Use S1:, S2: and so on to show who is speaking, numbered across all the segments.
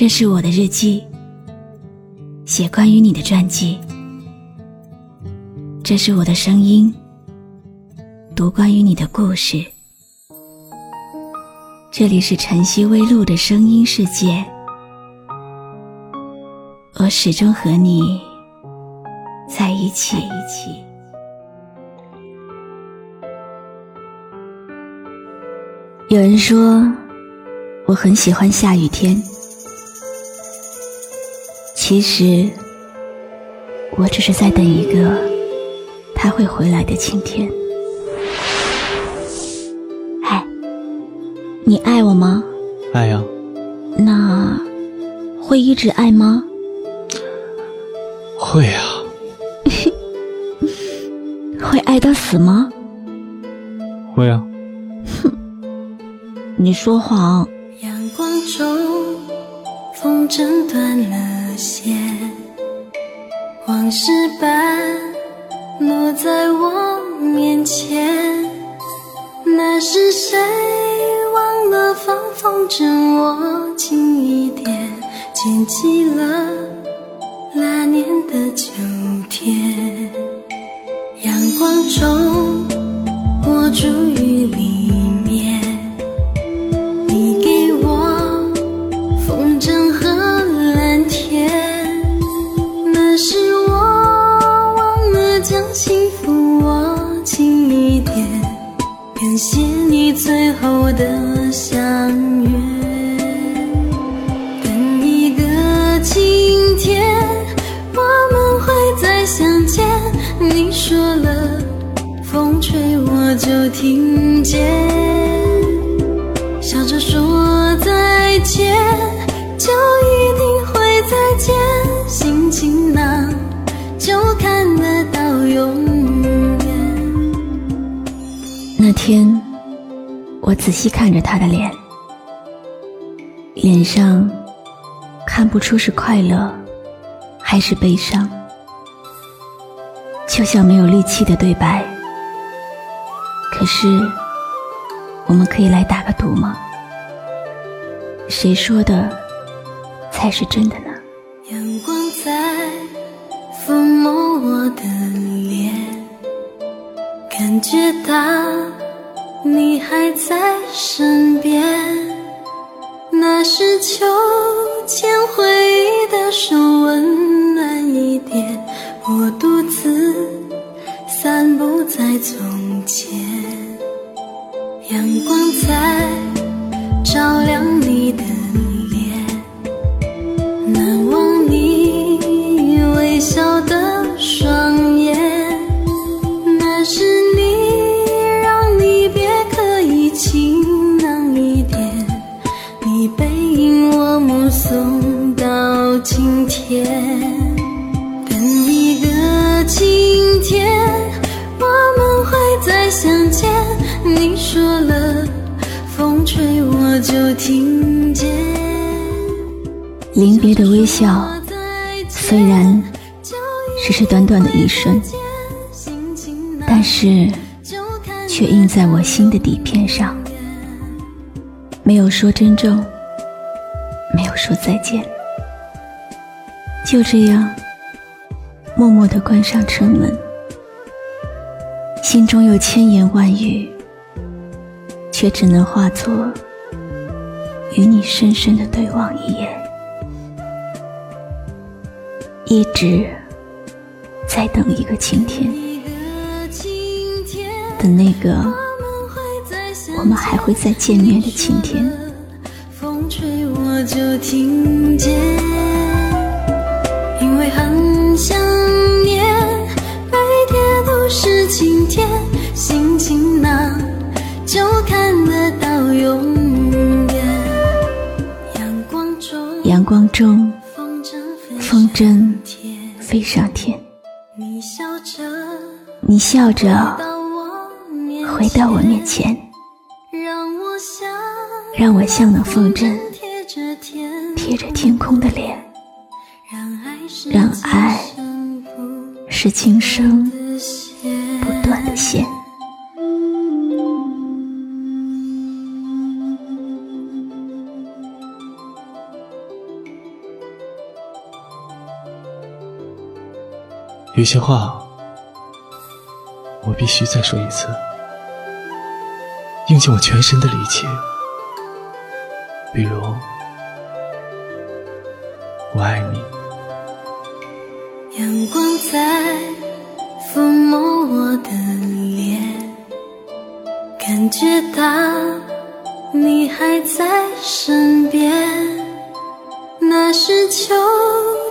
S1: 这是我的日记，写关于你的传记。这是我的声音，读关于你的故事。这里是晨曦微露的声音世界，我始终和你在一起。有人说，我很喜欢下雨天。其实，我只是在等一个他会回来的晴天。嗨，你爱我吗？
S2: 爱呀。
S1: 那会一直爱吗？
S2: 会呀。
S1: 会爱到死吗？
S2: 会啊。
S1: 哼，你说谎。
S3: 阳光中，风筝断了。些，往事般落在我面前。那是谁忘了放风筝？握紧一点，牵起了那年的秋幸福握紧一点，感谢你最后的相约。等一个晴天，我们会再相见。你说了，风吹，我就听
S1: 见。天，我仔细看着他的脸，脸上看不出是快乐还是悲伤，就像没有力气的对白。可是，我们可以来打个赌吗？谁说的才是真的呢？
S3: 阳光在抚摸我的脸，感觉到你还在身边。那是秋千回忆的手温暖一点，我独自散步在从前。阳光在照亮你的
S1: 临别的微笑，虽然只是短短的一瞬，但是却印在我心的底片上。没有说珍重，没有说再见，就这样默默的关上车门，心中有千言万语。却只能化作与你深深的对望一眼，一直在等一个晴天，等那个我们还会再见面的晴天。
S3: 风吹我就听见，因为很想念，每天都是晴天，心情那。就看得到永光中，
S1: 风筝飞上天。
S3: 你笑着，
S1: 你笑着回到我面前，让我像那风筝贴着天空的脸，让爱是今生不断的线。
S2: 有些话我必须再说一次，用尽我全身的力气。比如，我爱你。
S3: 阳光在抚摸我的脸，感觉到你还在身边。那是秋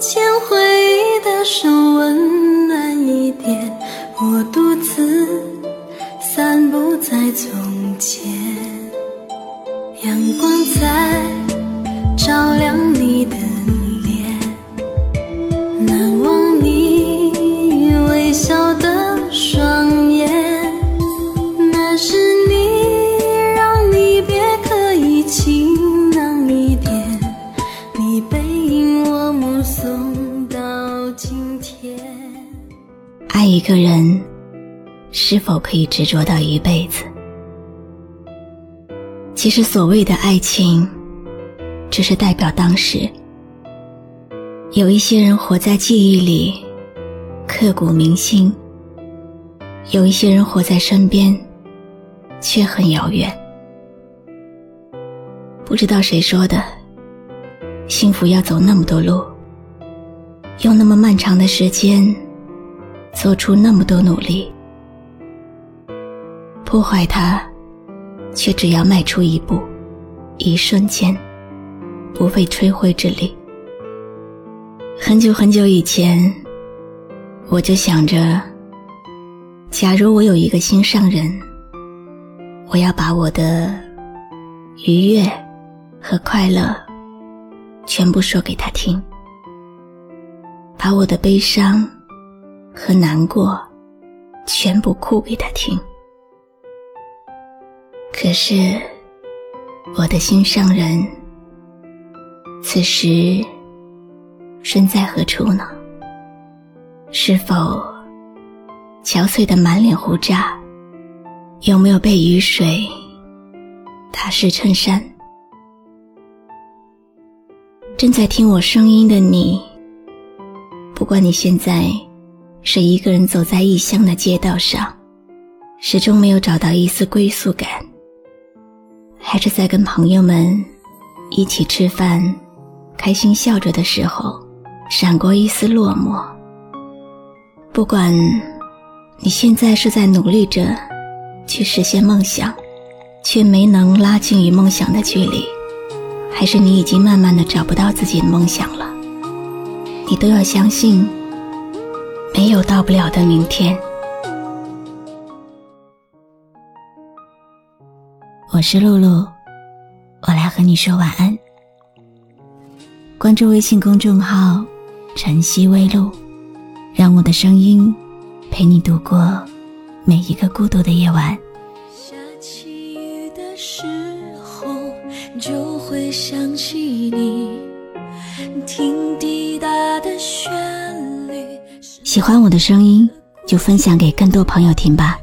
S3: 千回忆的手温从前，阳光在照亮你的脸，难忘你微笑的双眼，那是你让离别可以晴朗
S1: 一
S3: 点，你背影我目送到今天，
S1: 爱一个人是否可以执着到一辈子？其实，所谓的爱情，只是代表当时。有一些人活在记忆里，刻骨铭心；有一些人活在身边，却很遥远。不知道谁说的，幸福要走那么多路，用那么漫长的时间。做出那么多努力，破坏它，却只要迈出一步，一瞬间，不费吹灰之力。很久很久以前，我就想着，假如我有一个心上人，我要把我的愉悦和快乐全部说给他听，把我的悲伤。和难过，全部哭给他听。可是，我的心上人，此时身在何处呢？是否憔悴的满脸胡渣？有没有被雨水打湿衬衫？正在听我声音的你，不管你现在。是一个人走在异乡的街道上，始终没有找到一丝归宿感，还是在跟朋友们一起吃饭，开心笑着的时候，闪过一丝落寞。不管你现在是在努力着去实现梦想，却没能拉近与梦想的距离，还是你已经慢慢的找不到自己的梦想了，你都要相信。没有到不了的明天。是露露，我来和你说晚安。关注微信公众号“晨曦微露”，让我的声音陪你度过每一个孤独的夜晚。
S3: 下起雨的时候，就会想起你，听滴答的旋律。
S1: 喜欢我的声音，就分享给更多朋友听吧。